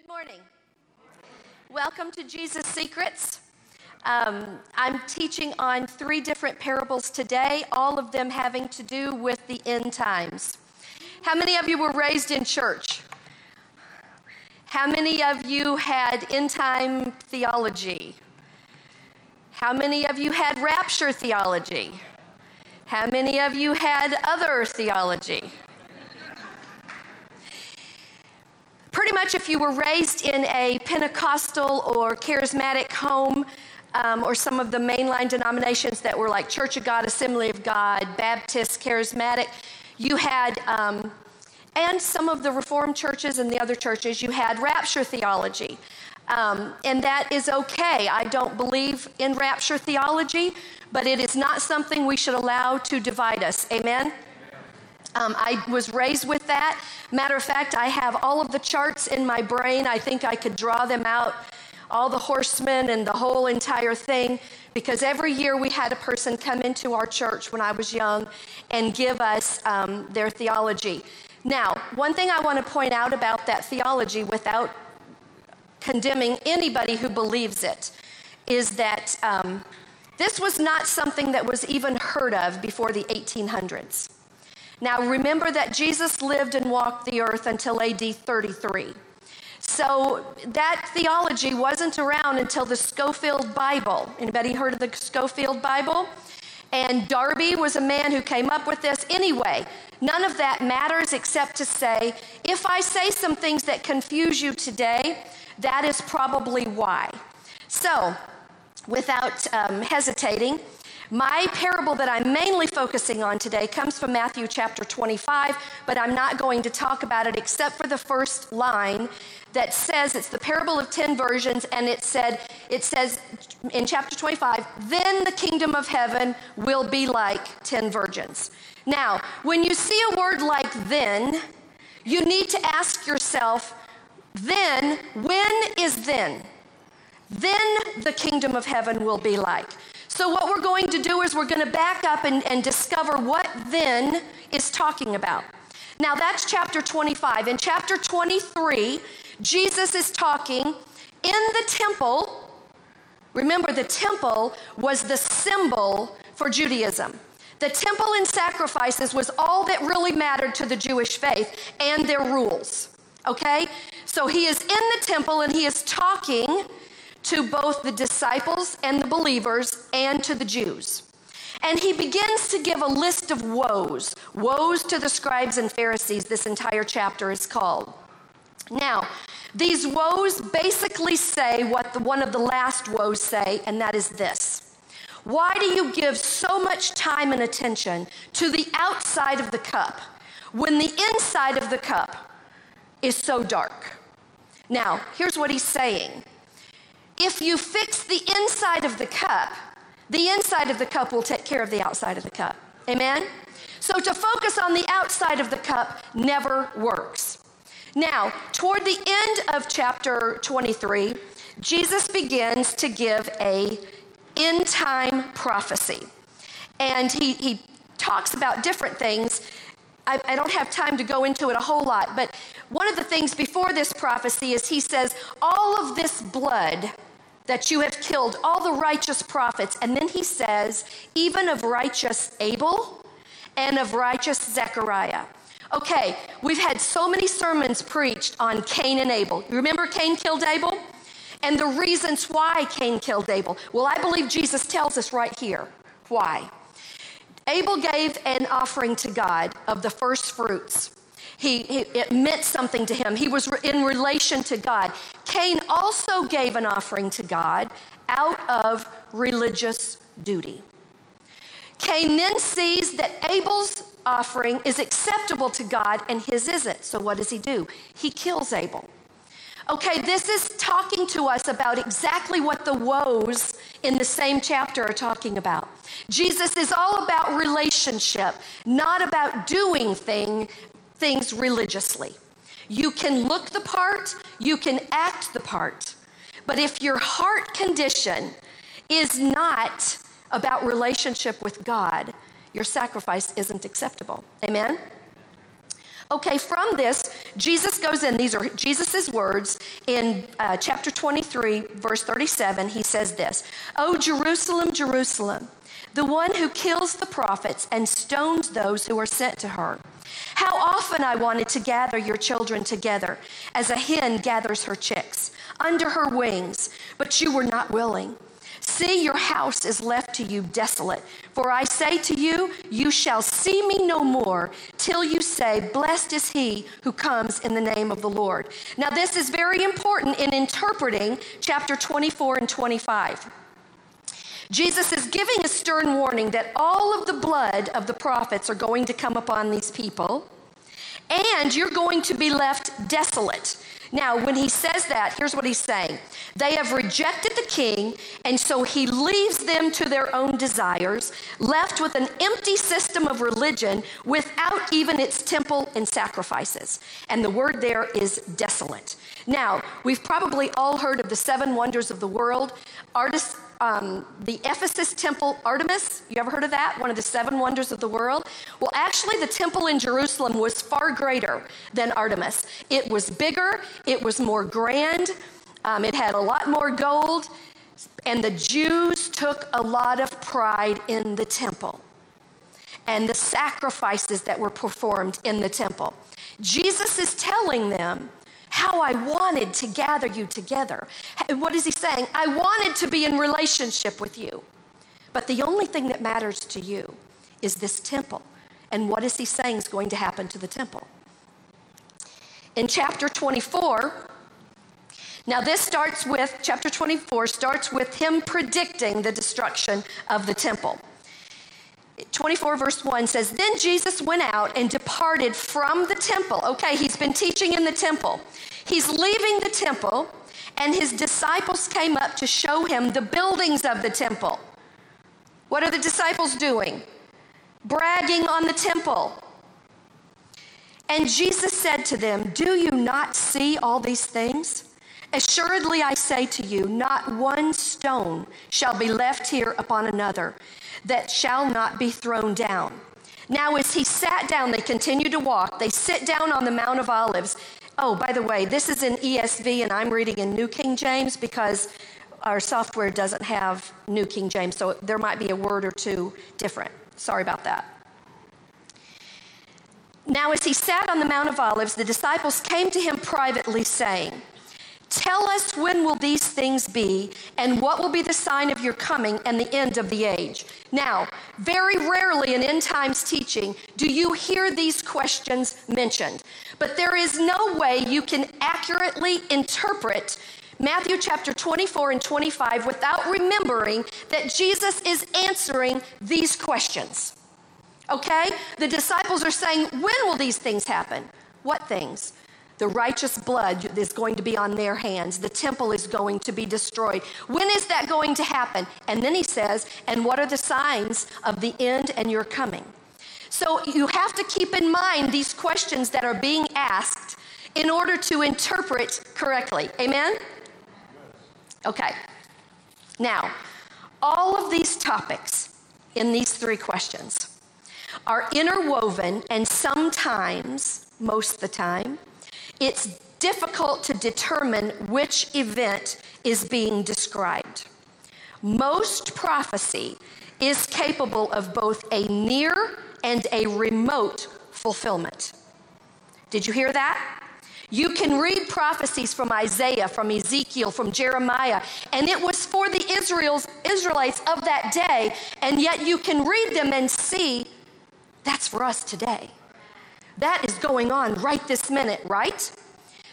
Good morning. Welcome to Jesus Secrets. Um, I'm teaching on three different parables today, all of them having to do with the end times. How many of you were raised in church? How many of you had end time theology? How many of you had rapture theology? How many of you had other theology? Pretty much, if you were raised in a Pentecostal or charismatic home, um, or some of the mainline denominations that were like Church of God, Assembly of God, Baptist, Charismatic, you had, um, and some of the Reformed churches and the other churches, you had rapture theology. Um, and that is okay. I don't believe in rapture theology, but it is not something we should allow to divide us. Amen? Um, I was raised with that. Matter of fact, I have all of the charts in my brain. I think I could draw them out, all the horsemen and the whole entire thing, because every year we had a person come into our church when I was young and give us um, their theology. Now, one thing I want to point out about that theology without condemning anybody who believes it is that um, this was not something that was even heard of before the 1800s. Now, remember that Jesus lived and walked the earth until AD 33. So that theology wasn't around until the Scofield Bible. Anybody heard of the Scofield Bible? And Darby was a man who came up with this. Anyway, none of that matters except to say if I say some things that confuse you today, that is probably why. So, without um, hesitating, my parable that I'm mainly focusing on today comes from Matthew chapter 25, but I'm not going to talk about it except for the first line that says it's the parable of 10 virgins and it said it says in chapter 25, then the kingdom of heaven will be like 10 virgins. Now, when you see a word like then, you need to ask yourself, then when is then? Then the kingdom of heaven will be like. So, what we're going to do is we're going to back up and, and discover what then is talking about. Now, that's chapter 25. In chapter 23, Jesus is talking in the temple. Remember, the temple was the symbol for Judaism. The temple and sacrifices was all that really mattered to the Jewish faith and their rules. Okay? So he is in the temple and he is talking to both the disciples and the believers and to the Jews. And he begins to give a list of woes. Woes to the scribes and Pharisees, this entire chapter is called. Now, these woes basically say what the, one of the last woes say, and that is this. Why do you give so much time and attention to the outside of the cup when the inside of the cup is so dark? Now, here's what he's saying if you fix the inside of the cup, the inside of the cup will take care of the outside of the cup. Amen? So to focus on the outside of the cup never works. Now, toward the end of chapter 23, Jesus begins to give a end time prophecy. And he, he talks about different things. I, I don't have time to go into it a whole lot, but one of the things before this prophecy is he says, All of this blood that you have killed all the righteous prophets. And then he says, even of righteous Abel and of righteous Zechariah. Okay, we've had so many sermons preached on Cain and Abel. You remember Cain killed Abel? And the reasons why Cain killed Abel. Well, I believe Jesus tells us right here why. Abel gave an offering to God of the first fruits. He, he, it meant something to him. He was in relation to God. Cain also gave an offering to God out of religious duty. Cain then sees that Abel's offering is acceptable to God and his isn't. So what does he do? He kills Abel. Okay, this is talking to us about exactly what the woes in the same chapter are talking about. Jesus is all about relationship, not about doing thing, things religiously. You can look the part, you can act the part. But if your heart condition is not about relationship with God, your sacrifice isn't acceptable. Amen? Okay, from this, Jesus goes in, these are Jesus' words in uh, chapter 23, verse 37. He says this Oh, Jerusalem, Jerusalem, the one who kills the prophets and stones those who are sent to her. How often I wanted to gather your children together as a hen gathers her chicks under her wings, but you were not willing. See, your house is left to you desolate. For I say to you, you shall see me no more till you say, Blessed is he who comes in the name of the Lord. Now, this is very important in interpreting chapter 24 and 25. Jesus is giving a stern warning that all of the blood of the prophets are going to come upon these people, and you're going to be left desolate. Now, when he says that, here's what he's saying They have rejected the king, and so he leaves them to their own desires, left with an empty system of religion without even its temple and sacrifices. And the word there is desolate. Now, we've probably all heard of the seven wonders of the world. Artists um, the Ephesus temple Artemis. You ever heard of that? One of the seven wonders of the world? Well, actually, the temple in Jerusalem was far greater than Artemis. It was bigger, it was more grand, um, it had a lot more gold, and the Jews took a lot of pride in the temple and the sacrifices that were performed in the temple. Jesus is telling them how I wanted to gather you together. What is he saying? I wanted to be in relationship with you. But the only thing that matters to you is this temple. And what is he saying is going to happen to the temple? In chapter 24, now this starts with, chapter 24 starts with him predicting the destruction of the temple. 24 verse 1 says, Then Jesus went out and departed from the temple. Okay, he's been teaching in the temple. He's leaving the temple, and his disciples came up to show him the buildings of the temple. What are the disciples doing? Bragging on the temple. And Jesus said to them, Do you not see all these things? Assuredly, I say to you, not one stone shall be left here upon another that shall not be thrown down. Now, as he sat down, they continued to walk. They sit down on the Mount of Olives. Oh, by the way, this is in ESV, and I'm reading in New King James because our software doesn't have New King James, so there might be a word or two different. Sorry about that. Now, as he sat on the Mount of Olives, the disciples came to him privately, saying, Tell us when will these things be, and what will be the sign of your coming and the end of the age? Now, very rarely in end times teaching do you hear these questions mentioned, but there is no way you can accurately interpret Matthew chapter 24 and 25 without remembering that Jesus is answering these questions. Okay? The disciples are saying, When will these things happen? What things? The righteous blood is going to be on their hands. The temple is going to be destroyed. When is that going to happen? And then he says, And what are the signs of the end and your coming? So you have to keep in mind these questions that are being asked in order to interpret correctly. Amen? Okay. Now, all of these topics in these three questions are interwoven and sometimes, most of the time, it's difficult to determine which event is being described. Most prophecy is capable of both a near and a remote fulfillment. Did you hear that? You can read prophecies from Isaiah, from Ezekiel, from Jeremiah, and it was for the Israel's, Israelites of that day, and yet you can read them and see that's for us today. That is going on right this minute, right?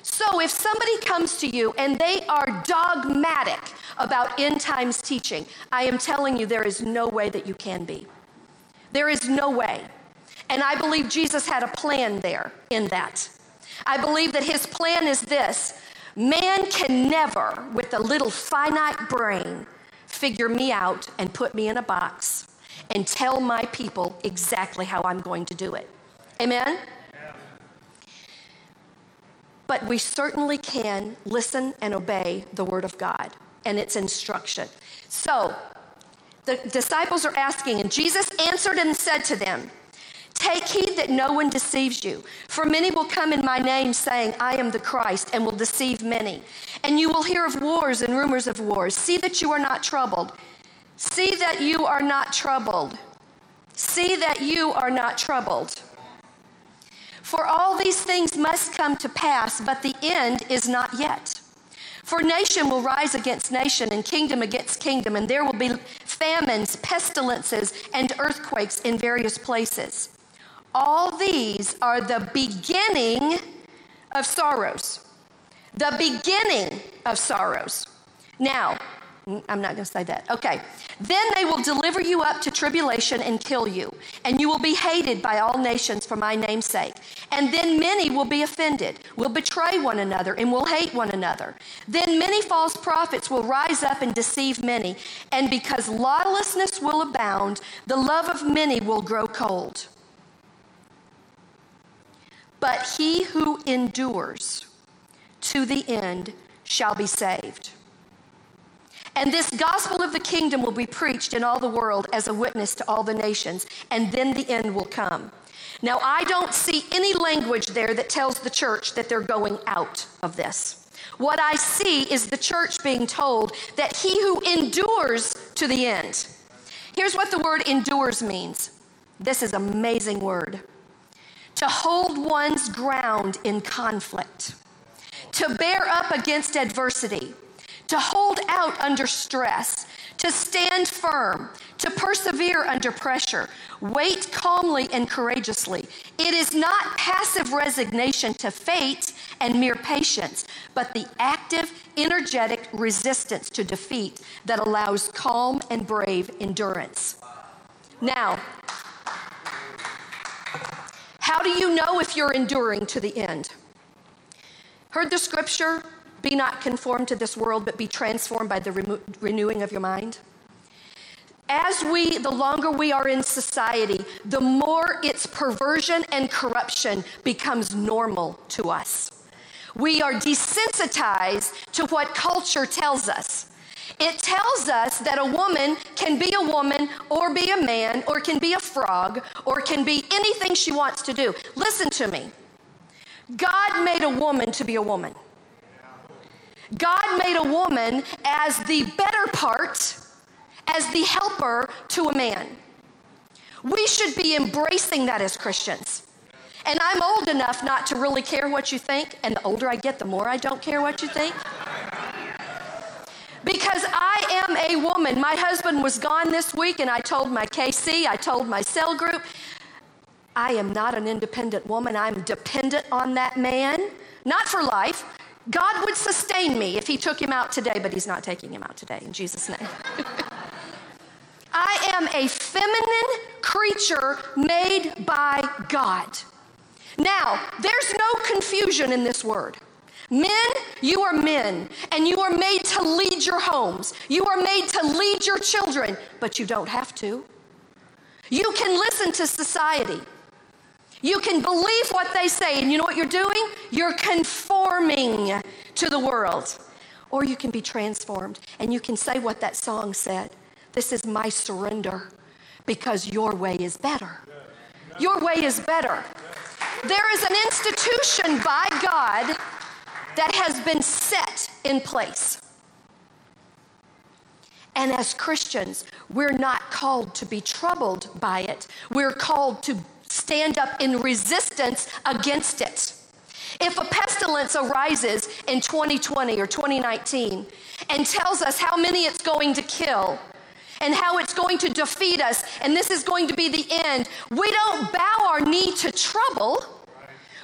So if somebody comes to you and they are dogmatic about end times teaching, I am telling you there is no way that you can be. There is no way. And I believe Jesus had a plan there in that. I believe that his plan is this man can never, with a little finite brain, figure me out and put me in a box and tell my people exactly how I'm going to do it. Amen? But we certainly can listen and obey the Word of God and its instruction. So the disciples are asking, and Jesus answered and said to them, Take heed that no one deceives you. For many will come in my name, saying, I am the Christ, and will deceive many. And you will hear of wars and rumors of wars. See that you are not troubled. See that you are not troubled. See that you are not troubled. For all these things must come to pass, but the end is not yet. For nation will rise against nation, and kingdom against kingdom, and there will be famines, pestilences, and earthquakes in various places. All these are the beginning of sorrows. The beginning of sorrows. Now, I'm not going to say that. Okay. Then they will deliver you up to tribulation and kill you, and you will be hated by all nations for my name's sake. And then many will be offended, will betray one another, and will hate one another. Then many false prophets will rise up and deceive many, and because lawlessness will abound, the love of many will grow cold. But he who endures to the end shall be saved. And this gospel of the kingdom will be preached in all the world as a witness to all the nations, and then the end will come. Now, I don't see any language there that tells the church that they're going out of this. What I see is the church being told that he who endures to the end. Here's what the word endures means this is amazing word to hold one's ground in conflict, to bear up against adversity, to hold out under stress, to stand firm, to persevere under pressure, wait calmly and courageously. It is not passive resignation to fate and mere patience, but the active, energetic resistance to defeat that allows calm and brave endurance. Now, how do you know if you're enduring to the end? Heard the scripture, be not conformed to this world, but be transformed by the remo- renewing of your mind? As we, the longer we are in society, the more its perversion and corruption becomes normal to us. We are desensitized to what culture tells us. It tells us that a woman can be a woman or be a man or can be a frog or can be anything she wants to do. Listen to me. God made a woman to be a woman. God made a woman as the better part, as the helper to a man. We should be embracing that as Christians. And I'm old enough not to really care what you think, and the older I get, the more I don't care what you think. Because I am a woman. My husband was gone this week, and I told my KC, I told my cell group, I am not an independent woman. I'm dependent on that man, not for life. God would sustain me if he took him out today, but he's not taking him out today, in Jesus' name. I am a feminine creature made by God. Now, there's no confusion in this word. Men, you are men, and you are made to lead your homes. You are made to lead your children, but you don't have to. You can listen to society. You can believe what they say, and you know what you're doing? You're conforming to the world. Or you can be transformed, and you can say what that song said This is my surrender because your way is better. Your way is better. There is an institution by God that has been set in place. And as Christians, we're not called to be troubled by it. We're called to stand up in resistance against it. If a pestilence arises in 2020 or 2019 and tells us how many it's going to kill and how it's going to defeat us and this is going to be the end, we don't bow our knee to trouble.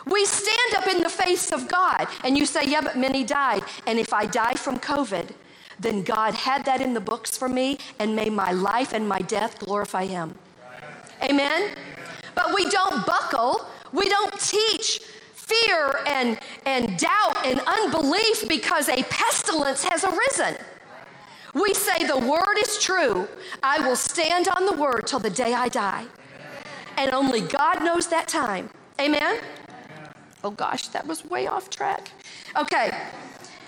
We stand up in the face of God and you say, Yeah, but many died. And if I die from COVID, then God had that in the books for me and may my life and my death glorify Him. Amen? But we don't buckle, we don't teach fear and, and doubt and unbelief because a pestilence has arisen. We say, The word is true. I will stand on the word till the day I die. And only God knows that time. Amen? Oh gosh, that was way off track. Okay.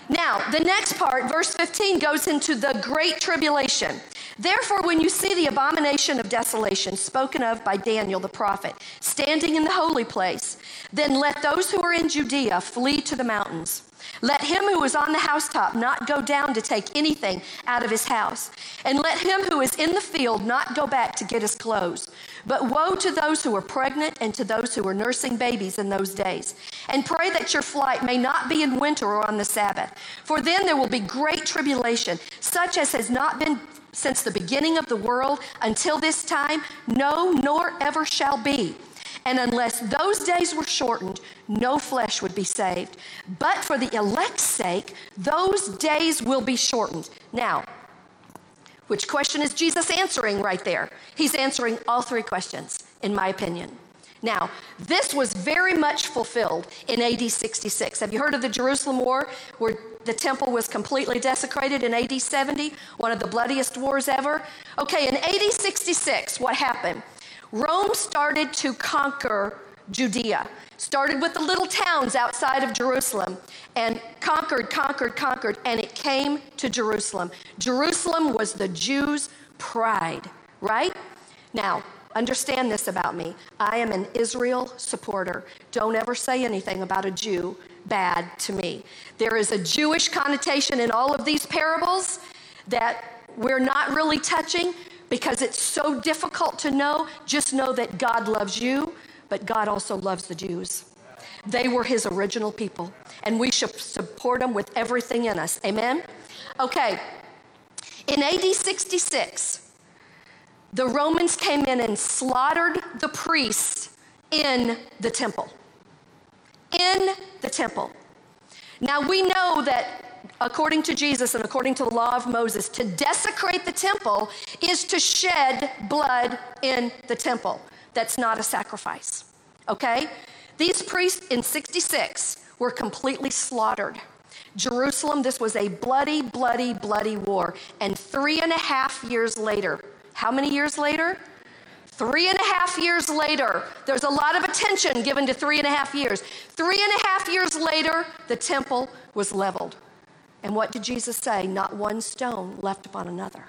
Now, the next part, verse 15, goes into the great tribulation. Therefore, when you see the abomination of desolation spoken of by Daniel the prophet standing in the holy place, then let those who are in Judea flee to the mountains. Let him who is on the housetop not go down to take anything out of his house. And let him who is in the field not go back to get his clothes. But woe to those who are pregnant and to those who are nursing babies in those days. And pray that your flight may not be in winter or on the Sabbath. For then there will be great tribulation, such as has not been since the beginning of the world until this time, no, nor ever shall be. And unless those days were shortened, no flesh would be saved. But for the elect's sake, those days will be shortened. Now, which question is Jesus answering right there? He's answering all three questions, in my opinion. Now, this was very much fulfilled in AD 66. Have you heard of the Jerusalem War, where the temple was completely desecrated in AD 70, one of the bloodiest wars ever? Okay, in AD 66, what happened? Rome started to conquer Judea. Started with the little towns outside of Jerusalem and conquered, conquered, conquered, and it came to Jerusalem. Jerusalem was the Jews' pride, right? Now, understand this about me. I am an Israel supporter. Don't ever say anything about a Jew bad to me. There is a Jewish connotation in all of these parables that we're not really touching because it's so difficult to know. Just know that God loves you, but God also loves the Jews. They were his original people, and we should support them with everything in us. Amen? Okay, in AD 66, the Romans came in and slaughtered the priests in the temple. In the temple. Now we know that according to Jesus and according to the law of Moses, to desecrate the temple is to shed blood in the temple. That's not a sacrifice. Okay? These priests in 66 were completely slaughtered. Jerusalem, this was a bloody, bloody, bloody war. And three and a half years later, how many years later? Three and a half years later, there's a lot of attention given to three and a half years. Three and a half years later, the temple was leveled. And what did Jesus say? Not one stone left upon another.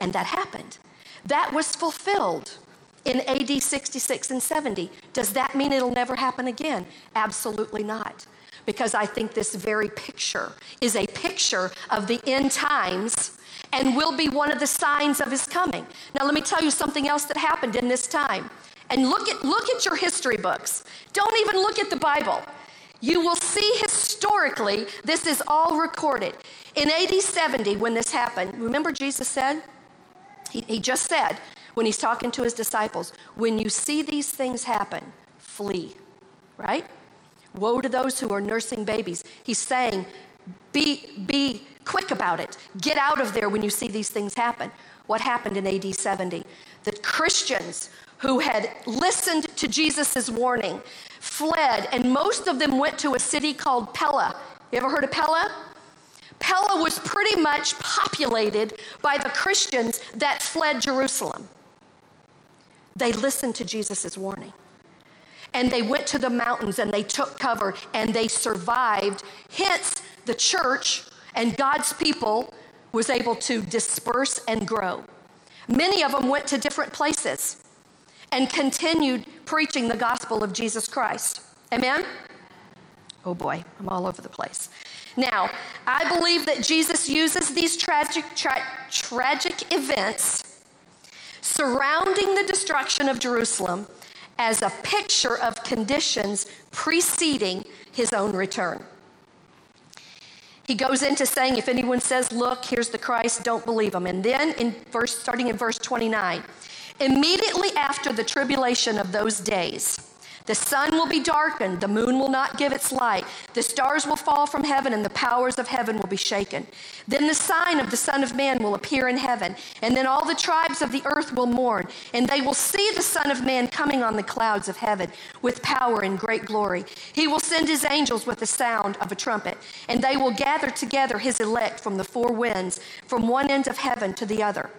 And that happened. That was fulfilled in AD 66 and 70. Does that mean it'll never happen again? Absolutely not. Because I think this very picture is a picture of the end times and will be one of the signs of his coming. Now, let me tell you something else that happened in this time. And look at, look at your history books. Don't even look at the Bible. You will see historically, this is all recorded. In AD 70, when this happened, remember Jesus said? He, he just said, when he's talking to his disciples, when you see these things happen, flee, right? Woe to those who are nursing babies. He's saying, be, be quick about it. Get out of there when you see these things happen. What happened in AD 70? The Christians who had listened to Jesus' warning fled, and most of them went to a city called Pella. You ever heard of Pella? Pella was pretty much populated by the Christians that fled Jerusalem. They listened to Jesus' warning. And they went to the mountains and they took cover and they survived. Hence, the church and God's people was able to disperse and grow. Many of them went to different places and continued preaching the gospel of Jesus Christ. Amen? Oh boy, I'm all over the place. Now, I believe that Jesus uses these tragic, tra- tragic events surrounding the destruction of Jerusalem as a picture of conditions preceding his own return. He goes into saying, if anyone says, Look, here's the Christ, don't believe him. And then, in verse, starting in verse 29, Immediately after the tribulation of those days, the sun will be darkened, the moon will not give its light, the stars will fall from heaven, and the powers of heaven will be shaken. Then the sign of the Son of Man will appear in heaven, and then all the tribes of the earth will mourn, and they will see the Son of Man coming on the clouds of heaven with power and great glory. He will send his angels with the sound of a trumpet, and they will gather together his elect from the four winds, from one end of heaven to the other.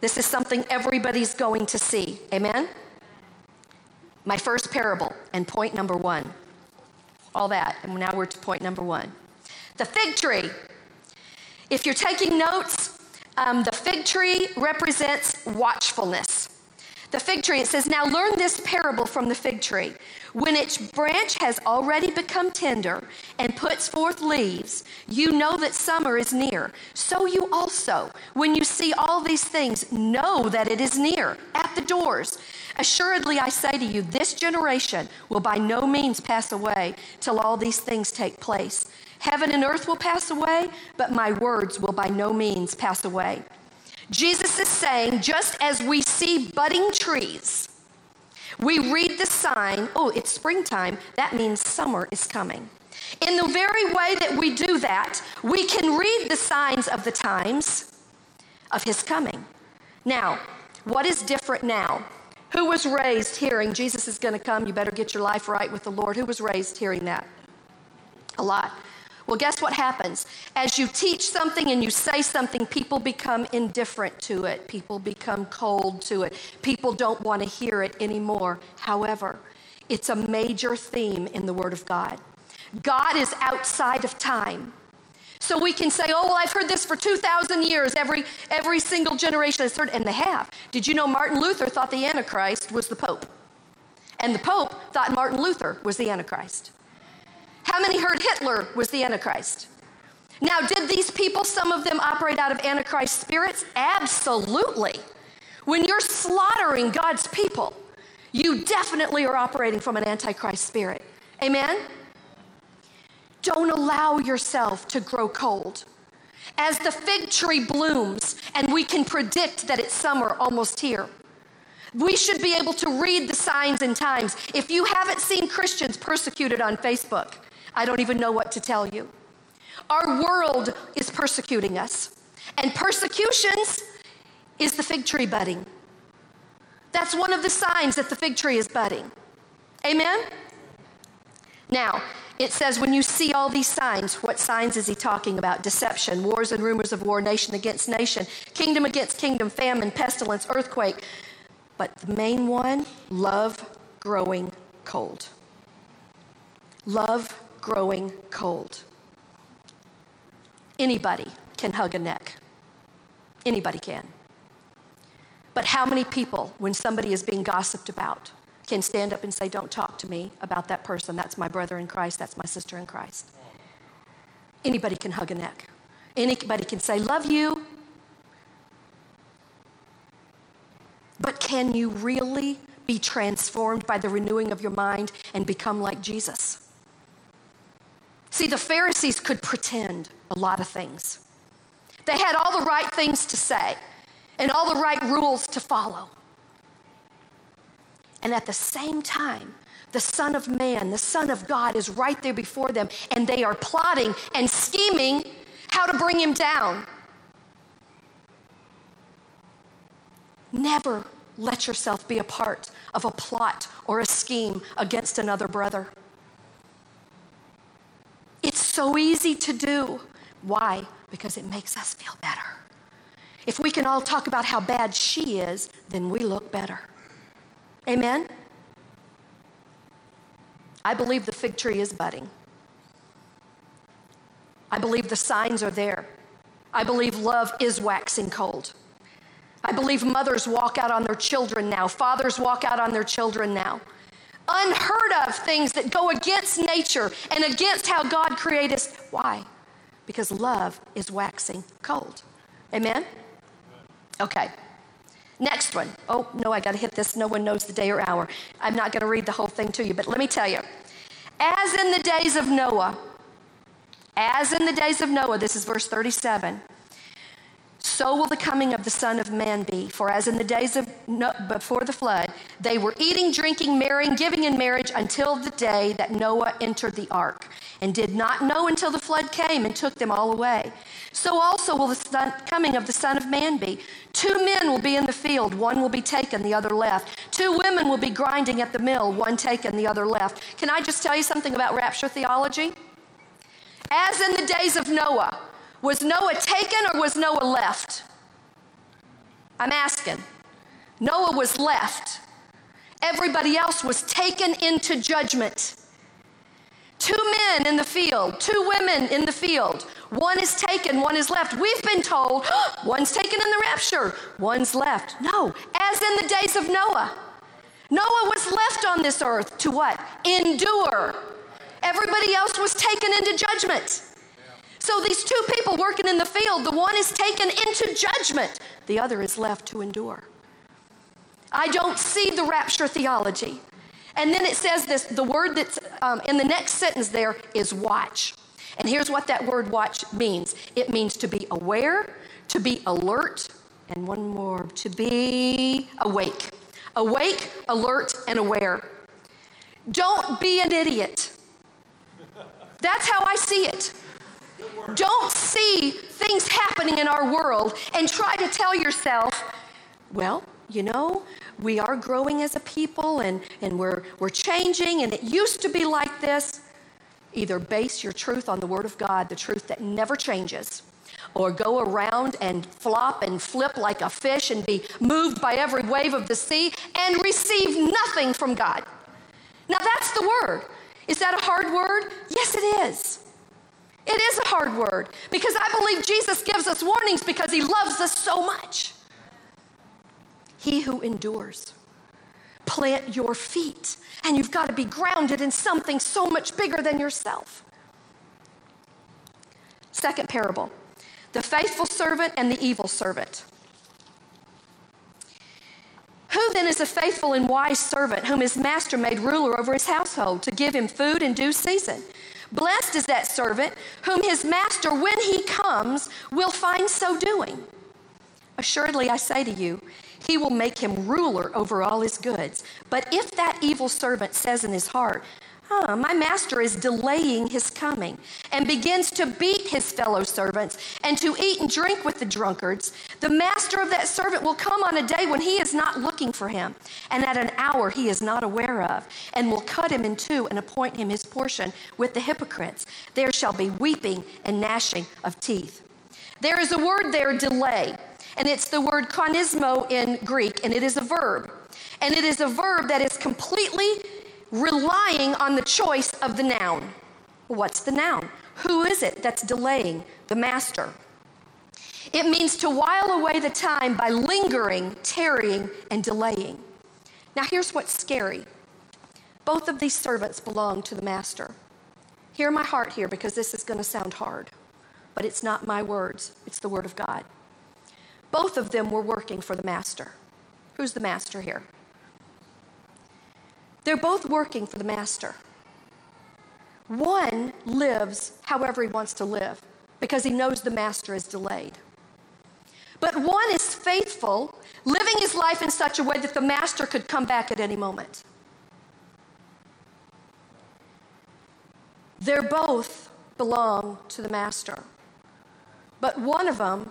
This is something everybody's going to see. Amen? My first parable and point number one. All that. And now we're to point number one. The fig tree. If you're taking notes, Um, the fig tree represents watchfulness. The fig tree, it says, Now learn this parable from the fig tree. When its branch has already become tender and puts forth leaves, you know that summer is near. So you also, when you see all these things, know that it is near, at the doors. Assuredly, I say to you, this generation will by no means pass away till all these things take place. Heaven and earth will pass away, but my words will by no means pass away. Jesus is saying, just as we see budding trees, we read the sign, oh, it's springtime, that means summer is coming. In the very way that we do that, we can read the signs of the times of his coming. Now, what is different now? Who was raised hearing Jesus is going to come? You better get your life right with the Lord. Who was raised hearing that? A lot. Well, guess what happens? As you teach something and you say something, people become indifferent to it. People become cold to it. People don't want to hear it anymore. However, it's a major theme in the Word of God. God is outside of time. So we can say, oh, well, I've heard this for 2,000 years. Every, every single generation has heard, and they have. Did you know Martin Luther thought the Antichrist was the Pope? And the Pope thought Martin Luther was the Antichrist. How many heard Hitler was the Antichrist? Now, did these people, some of them, operate out of Antichrist spirits? Absolutely. When you're slaughtering God's people, you definitely are operating from an Antichrist spirit. Amen? Don't allow yourself to grow cold. As the fig tree blooms and we can predict that it's summer almost here, we should be able to read the signs and times. If you haven't seen Christians persecuted on Facebook, I don't even know what to tell you. Our world is persecuting us, and persecutions is the fig tree budding. That's one of the signs that the fig tree is budding. Amen? Now, it says, when you see all these signs, what signs is he talking about? Deception, wars and rumors of war, nation against nation, kingdom against kingdom, famine, pestilence, earthquake. But the main one, love growing cold. Love growing cold. Anybody can hug a neck. Anybody can. But how many people, when somebody is being gossiped about, can stand up and say, Don't talk to me about that person. That's my brother in Christ. That's my sister in Christ. Anybody can hug a neck. Anybody can say, Love you. But can you really be transformed by the renewing of your mind and become like Jesus? See, the Pharisees could pretend a lot of things. They had all the right things to say and all the right rules to follow. And at the same time, the Son of Man, the Son of God, is right there before them, and they are plotting and scheming how to bring him down. Never let yourself be a part of a plot or a scheme against another brother. So easy to do. Why? Because it makes us feel better. If we can all talk about how bad she is, then we look better. Amen? I believe the fig tree is budding. I believe the signs are there. I believe love is waxing cold. I believe mothers walk out on their children now, fathers walk out on their children now unheard of things that go against nature and against how God created us. Why? Because love is waxing cold. Amen? Okay. Next one. Oh, no, I got to hit this. No one knows the day or hour. I'm not going to read the whole thing to you, but let me tell you. As in the days of Noah, as in the days of Noah, this is verse 37 so will the coming of the Son of Man be. For as in the days of no, before the flood, they were eating, drinking, marrying, giving in marriage until the day that Noah entered the ark, and did not know until the flood came and took them all away. So also will the son, coming of the Son of Man be. Two men will be in the field, one will be taken, the other left. Two women will be grinding at the mill, one taken, the other left. Can I just tell you something about rapture theology? As in the days of Noah, was Noah taken or was Noah left? I'm asking. Noah was left. Everybody else was taken into judgment. Two men in the field, two women in the field. One is taken, one is left. We've been told one's taken in the rapture, one's left. No, as in the days of Noah. Noah was left on this earth to what? Endure. Everybody else was taken into judgment. So these two people working in the field, the one is taken into judgment, the other is left to endure. I don't see the rapture theology. And then it says this the word that's um, in the next sentence there is watch. And here's what that word watch means it means to be aware, to be alert, and one more to be awake. Awake, alert, and aware. Don't be an idiot. That's how I see it. Don't see things happening in our world and try to tell yourself, well, you know, we are growing as a people and, and we're, we're changing and it used to be like this. Either base your truth on the Word of God, the truth that never changes, or go around and flop and flip like a fish and be moved by every wave of the sea and receive nothing from God. Now, that's the word. Is that a hard word? Yes, it is. It is a hard word because I believe Jesus gives us warnings because he loves us so much. He who endures. Plant your feet, and you've got to be grounded in something so much bigger than yourself. Second parable the faithful servant and the evil servant. Who then is a faithful and wise servant whom his master made ruler over his household to give him food in due season? Blessed is that servant whom his master, when he comes, will find so doing. Assuredly, I say to you, he will make him ruler over all his goods. But if that evil servant says in his heart, huh, my master is delaying his coming, and begins to beat his fellow servants and to eat and drink with the drunkards, the master of that servant will come on a day when he is not looking for him, and at an hour he is not aware of, and will cut him in two and appoint him his portion with the hypocrites. There shall be weeping and gnashing of teeth. There is a word there, delay, and it's the word chronismo in Greek, and it is a verb. And it is a verb that is completely relying on the choice of the noun. What's the noun? Who is it that's delaying? The master. It means to while away the time by lingering, tarrying, and delaying. Now, here's what's scary both of these servants belong to the master. Hear my heart here because this is going to sound hard, but it's not my words, it's the word of God. Both of them were working for the master. Who's the master here? They're both working for the master. One lives however he wants to live because he knows the master is delayed. But one is faithful, living his life in such a way that the master could come back at any moment. They're both belong to the master. But one of them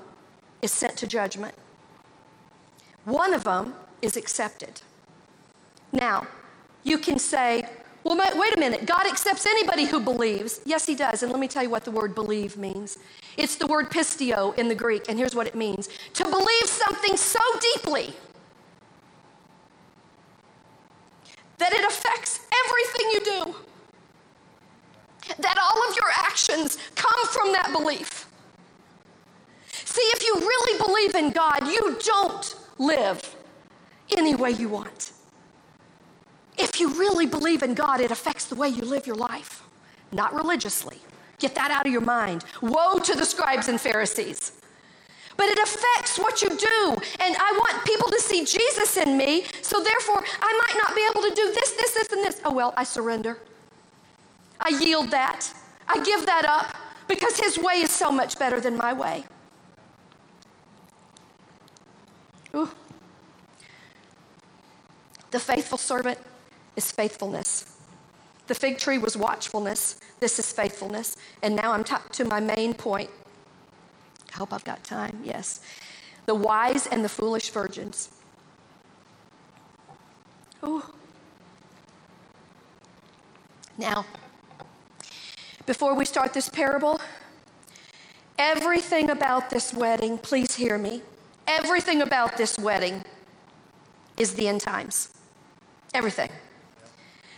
is sent to judgment. One of them is accepted. Now, you can say, well, wait a minute, God accepts anybody who believes. Yes, He does. And let me tell you what the word believe means. It's the word pisteuo in the Greek, and here's what it means to believe something so deeply that it affects everything you do, that all of your actions come from that belief. See, if you really believe in God, you don't live any way you want. If you really believe in God, it affects the way you live your life, not religiously. Get that out of your mind. Woe to the scribes and Pharisees. But it affects what you do. And I want people to see Jesus in me, so therefore I might not be able to do this, this, this, and this. Oh, well, I surrender. I yield that. I give that up because his way is so much better than my way. Ooh. The faithful servant is faithfulness. The fig tree was watchfulness. This is faithfulness. And now I'm t- to my main point. I hope I've got time. Yes. The wise and the foolish virgins. Ooh. Now, before we start this parable, everything about this wedding, please hear me, everything about this wedding is the end times. Everything.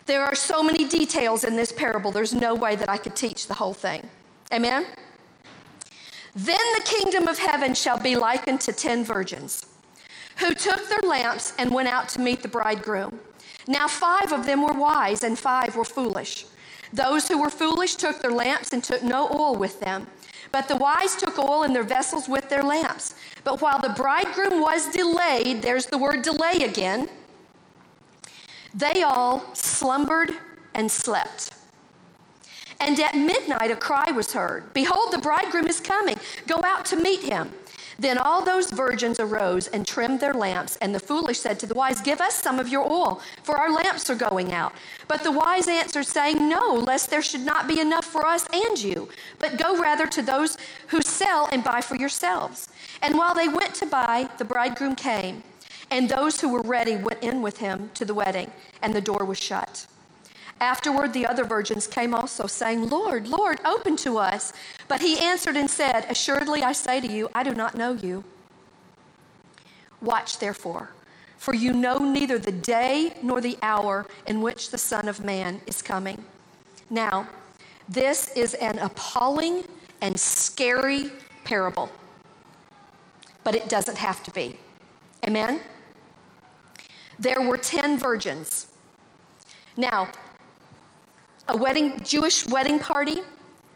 There are so many details in this parable, there's no way that I could teach the whole thing. Amen? Then the kingdom of heaven shall be likened to ten virgins who took their lamps and went out to meet the bridegroom. Now, five of them were wise and five were foolish. Those who were foolish took their lamps and took no oil with them. But the wise took oil in their vessels with their lamps. But while the bridegroom was delayed, there's the word delay again, they all slumbered and slept. And at midnight a cry was heard Behold, the bridegroom is coming. Go out to meet him. Then all those virgins arose and trimmed their lamps, and the foolish said to the wise, Give us some of your oil, for our lamps are going out. But the wise answered, saying, No, lest there should not be enough for us and you, but go rather to those who sell and buy for yourselves. And while they went to buy, the bridegroom came, and those who were ready went in with him to the wedding, and the door was shut. Afterward, the other virgins came also, saying, Lord, Lord, open to us. But he answered and said, Assuredly I say to you, I do not know you. Watch therefore, for you know neither the day nor the hour in which the Son of Man is coming. Now, this is an appalling and scary parable, but it doesn't have to be. Amen? There were 10 virgins. Now, a wedding, Jewish wedding party.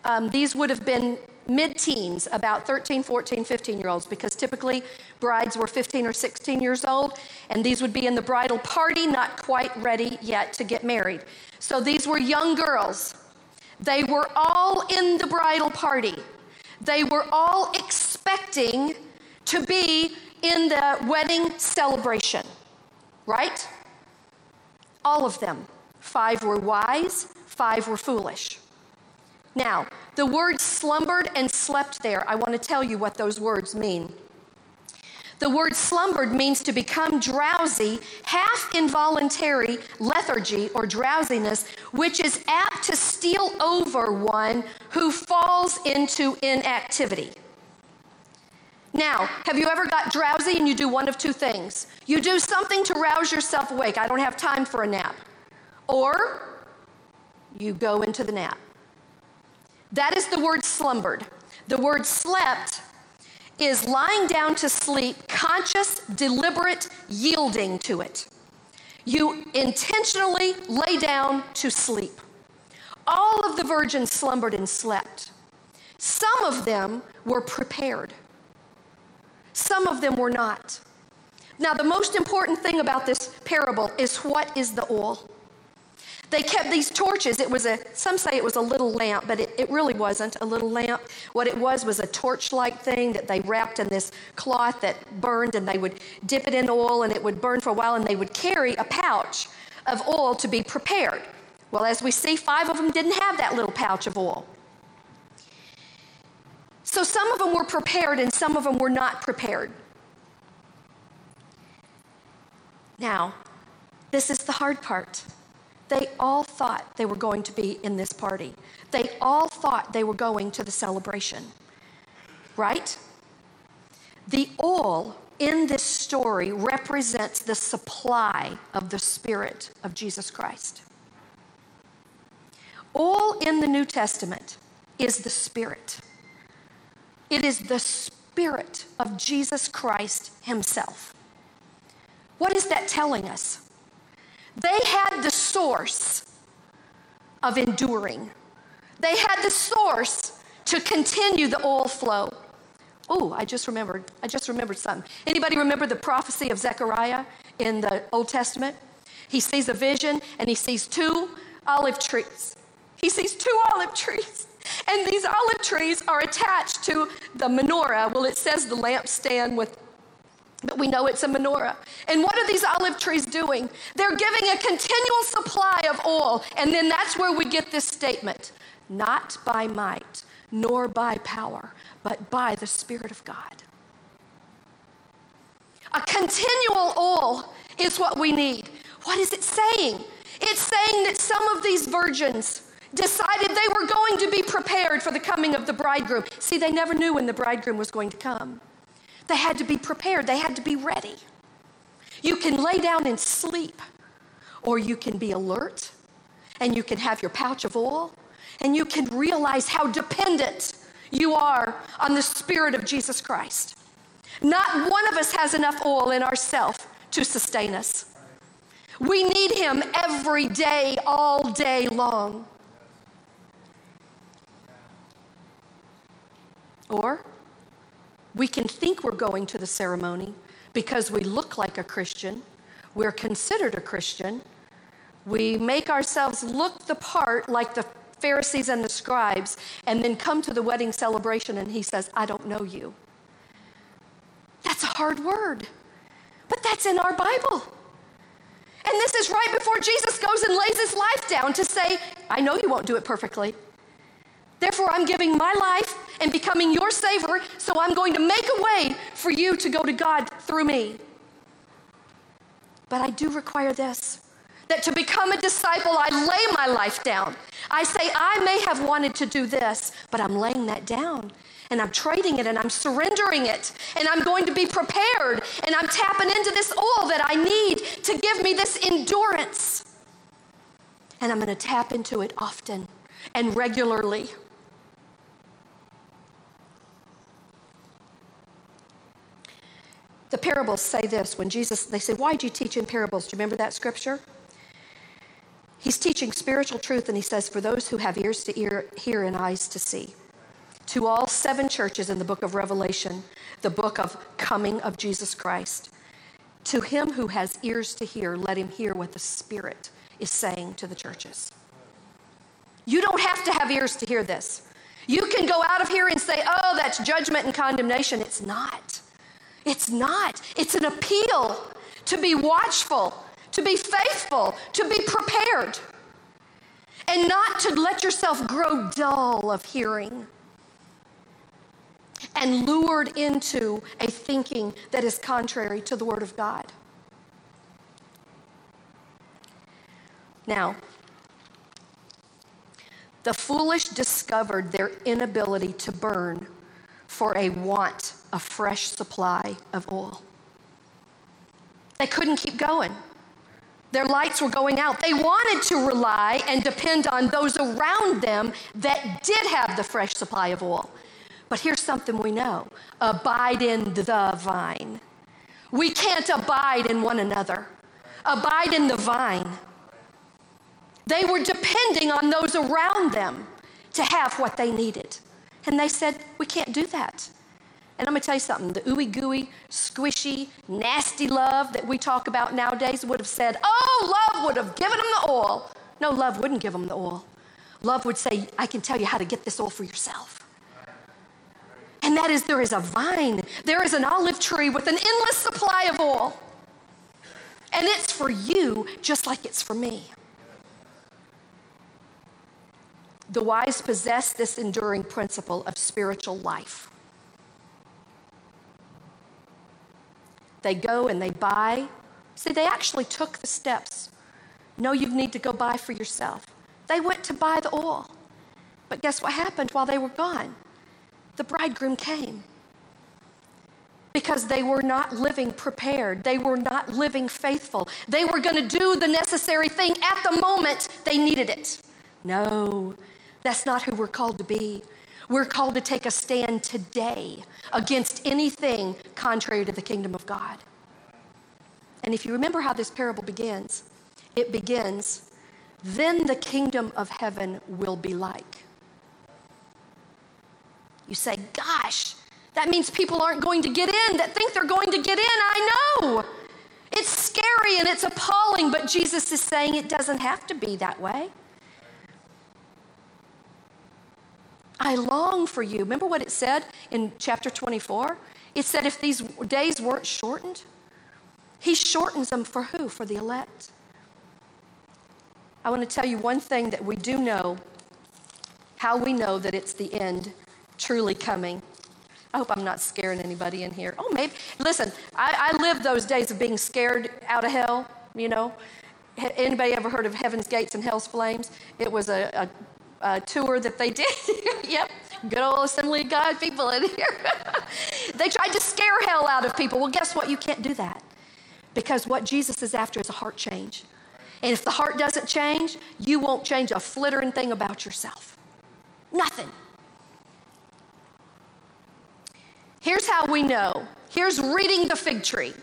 Um, these would have been mid teens, about 13, 14, 15 year olds, because typically brides were 15 or 16 years old, and these would be in the bridal party, not quite ready yet to get married. So these were young girls. They were all in the bridal party. They were all expecting to be in the wedding celebration, right? All of them. Five were wise, five were foolish. Now, the word slumbered and slept there, I want to tell you what those words mean. The word slumbered means to become drowsy, half involuntary lethargy or drowsiness, which is apt to steal over one who falls into inactivity. Now, have you ever got drowsy and you do one of two things? You do something to rouse yourself awake. I don't have time for a nap. Or you go into the nap. That is the word slumbered. The word slept is lying down to sleep, conscious, deliberate, yielding to it. You intentionally lay down to sleep. All of the virgins slumbered and slept. Some of them were prepared, some of them were not. Now, the most important thing about this parable is what is the oil? They kept these torches. It was a, some say it was a little lamp, but it, it really wasn't a little lamp. What it was was a torch like thing that they wrapped in this cloth that burned, and they would dip it in oil and it would burn for a while, and they would carry a pouch of oil to be prepared. Well, as we see, five of them didn't have that little pouch of oil. So some of them were prepared and some of them were not prepared. Now, this is the hard part. They all thought they were going to be in this party. They all thought they were going to the celebration. Right? The oil in this story represents the supply of the Spirit of Jesus Christ. All in the New Testament is the Spirit. It is the Spirit of Jesus Christ Himself. What is that telling us? They had the source of enduring, they had the source to continue the oil flow. Oh, I just remembered. I just remembered something. Anybody remember the prophecy of Zechariah in the Old Testament? He sees a vision and he sees two olive trees. He sees two olive trees. And these olive trees are attached to the menorah. Well, it says the lampstand with but we know it's a menorah. And what are these olive trees doing? They're giving a continual supply of oil. And then that's where we get this statement not by might, nor by power, but by the Spirit of God. A continual oil is what we need. What is it saying? It's saying that some of these virgins decided they were going to be prepared for the coming of the bridegroom. See, they never knew when the bridegroom was going to come. They had to be prepared, they had to be ready. You can lay down and sleep, or you can be alert, and you can have your pouch of oil, and you can realize how dependent you are on the Spirit of Jesus Christ. Not one of us has enough oil in ourself to sustain us. We need Him every day, all day long. Or we can think we're going to the ceremony because we look like a Christian, we're considered a Christian, we make ourselves look the part like the Pharisees and the scribes, and then come to the wedding celebration and he says, I don't know you. That's a hard word, but that's in our Bible. And this is right before Jesus goes and lays his life down to say, I know you won't do it perfectly. Therefore, I'm giving my life and becoming your Savior, so I'm going to make a way for you to go to God through me. But I do require this that to become a disciple, I lay my life down. I say, I may have wanted to do this, but I'm laying that down and I'm trading it and I'm surrendering it and I'm going to be prepared and I'm tapping into this oil that I need to give me this endurance. And I'm going to tap into it often and regularly. The parables say this when Jesus, they say, Why do you teach in parables? Do you remember that scripture? He's teaching spiritual truth, and he says, For those who have ears to hear, hear and eyes to see. To all seven churches in the book of Revelation, the book of coming of Jesus Christ. To him who has ears to hear, let him hear what the Spirit is saying to the churches. You don't have to have ears to hear this. You can go out of here and say, oh, that's judgment and condemnation. It's not. It's not. It's an appeal to be watchful, to be faithful, to be prepared, and not to let yourself grow dull of hearing and lured into a thinking that is contrary to the Word of God. Now, the foolish discovered their inability to burn for a want a fresh supply of oil. They couldn't keep going. Their lights were going out. They wanted to rely and depend on those around them that did have the fresh supply of oil. But here's something we know abide in the vine. We can't abide in one another, abide in the vine. They were depending on those around them to have what they needed. And they said, We can't do that. And I'm gonna tell you something the ooey gooey, squishy, nasty love that we talk about nowadays would have said, Oh, love would have given them the oil. No, love wouldn't give them the oil. Love would say, I can tell you how to get this oil for yourself. And that is there is a vine, there is an olive tree with an endless supply of oil. And it's for you just like it's for me. The wise possess this enduring principle of spiritual life. They go and they buy. See, they actually took the steps. No, you need to go buy for yourself. They went to buy the oil. But guess what happened while they were gone? The bridegroom came. Because they were not living prepared. They were not living faithful. They were going to do the necessary thing at the moment they needed it. No, that's not who we're called to be. We're called to take a stand today against anything contrary to the kingdom of God. And if you remember how this parable begins, it begins, then the kingdom of heaven will be like. You say, gosh, that means people aren't going to get in that think they're going to get in. I know. It's scary and it's appalling, but Jesus is saying it doesn't have to be that way. I long for you. Remember what it said in chapter 24? It said if these days weren't shortened, he shortens them for who? For the elect. I want to tell you one thing that we do know how we know that it's the end truly coming. I hope I'm not scaring anybody in here. Oh, maybe. Listen, I, I lived those days of being scared out of hell, you know. Anybody ever heard of Heaven's Gates and Hell's Flames? It was a, a uh, tour that they did. yep, good old Assembly of God people in here. they tried to scare hell out of people. Well, guess what? You can't do that because what Jesus is after is a heart change. And if the heart doesn't change, you won't change a flittering thing about yourself. Nothing. Here's how we know. Here's reading the fig tree.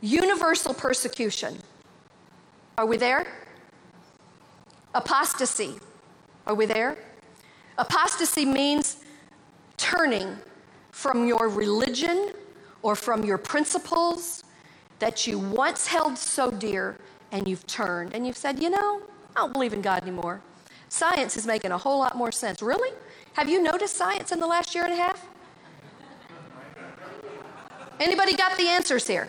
Universal persecution. Are we there? Apostasy. Are we there? Apostasy means turning from your religion or from your principles that you once held so dear and you've turned and you've said, you know, I don't believe in God anymore. Science is making a whole lot more sense. Really? Have you noticed science in the last year and a half? Anybody got the answers here?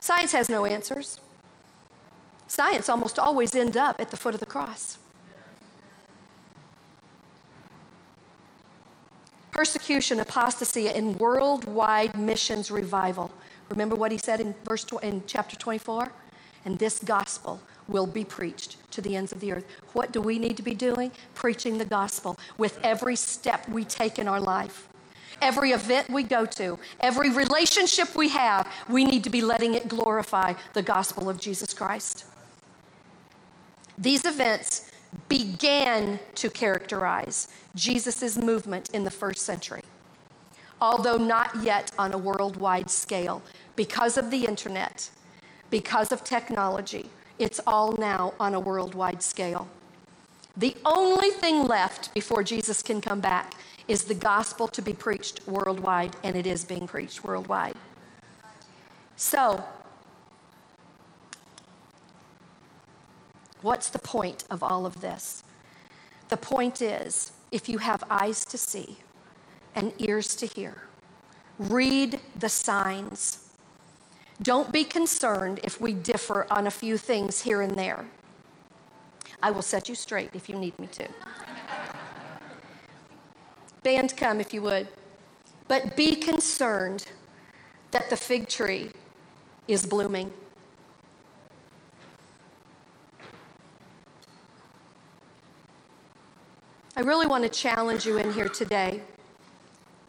Science has no answers. Science almost always end up at the foot of the cross. Persecution, apostasy, and worldwide missions revival. Remember what he said in verse tw- in chapter 24? And this gospel will be preached to the ends of the earth. What do we need to be doing? Preaching the gospel with every step we take in our life. Every event we go to, every relationship we have, we need to be letting it glorify the gospel of Jesus Christ. These events began to characterize Jesus' movement in the first century, although not yet on a worldwide scale. Because of the internet, because of technology, it's all now on a worldwide scale. The only thing left before Jesus can come back is the gospel to be preached worldwide, and it is being preached worldwide. So, what's the point of all of this? The point is if you have eyes to see and ears to hear, read the signs. Don't be concerned if we differ on a few things here and there. I will set you straight if you need me to. Band, come if you would. But be concerned that the fig tree is blooming. I really want to challenge you in here today.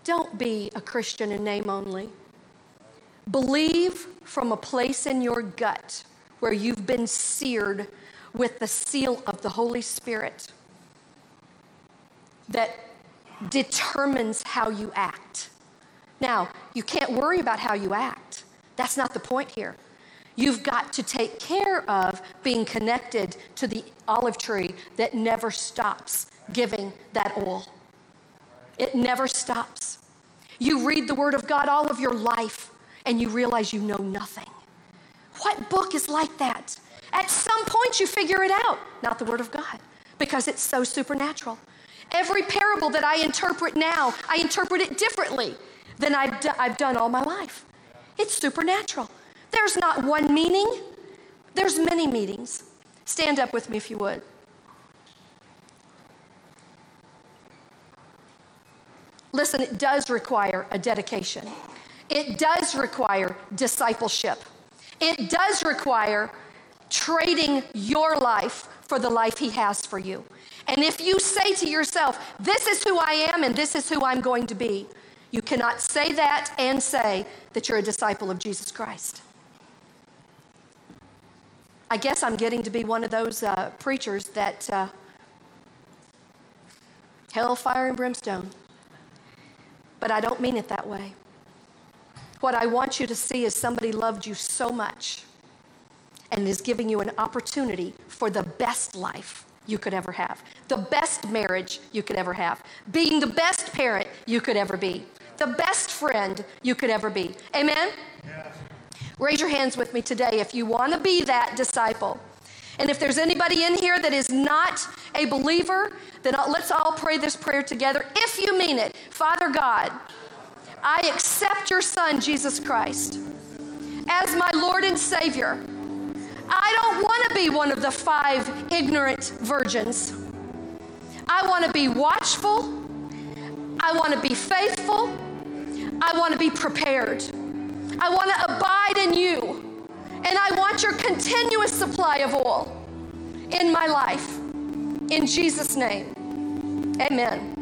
Don't be a Christian in name only. Believe from a place in your gut where you've been seared with the seal of the Holy Spirit that determines how you act. Now, you can't worry about how you act. That's not the point here. You've got to take care of being connected to the olive tree that never stops giving that oil. It never stops. You read the Word of God all of your life and you realize you know nothing. What book is like that? At some point, you figure it out. Not the Word of God, because it's so supernatural. Every parable that I interpret now, I interpret it differently than I've, do- I've done all my life. It's supernatural. There's not one meaning, there's many meanings. Stand up with me if you would. Listen, it does require a dedication. It does require discipleship. It does require trading your life for the life He has for you. And if you say to yourself, This is who I am and this is who I'm going to be, you cannot say that and say that you're a disciple of Jesus Christ. I guess I'm getting to be one of those uh, preachers that uh, hellfire and brimstone. But I don't mean it that way. What I want you to see is somebody loved you so much and is giving you an opportunity for the best life you could ever have, the best marriage you could ever have, being the best parent you could ever be, the best friend you could ever be. Amen? Yes. Raise your hands with me today if you want to be that disciple. And if there's anybody in here that is not a believer, then let's all pray this prayer together if you mean it. Father God, I accept your Son, Jesus Christ, as my Lord and Savior. I don't want to be one of the five ignorant virgins. I want to be watchful. I want to be faithful. I want to be prepared. I want to abide in you. And I want your continuous supply of oil in my life. In Jesus' name, amen.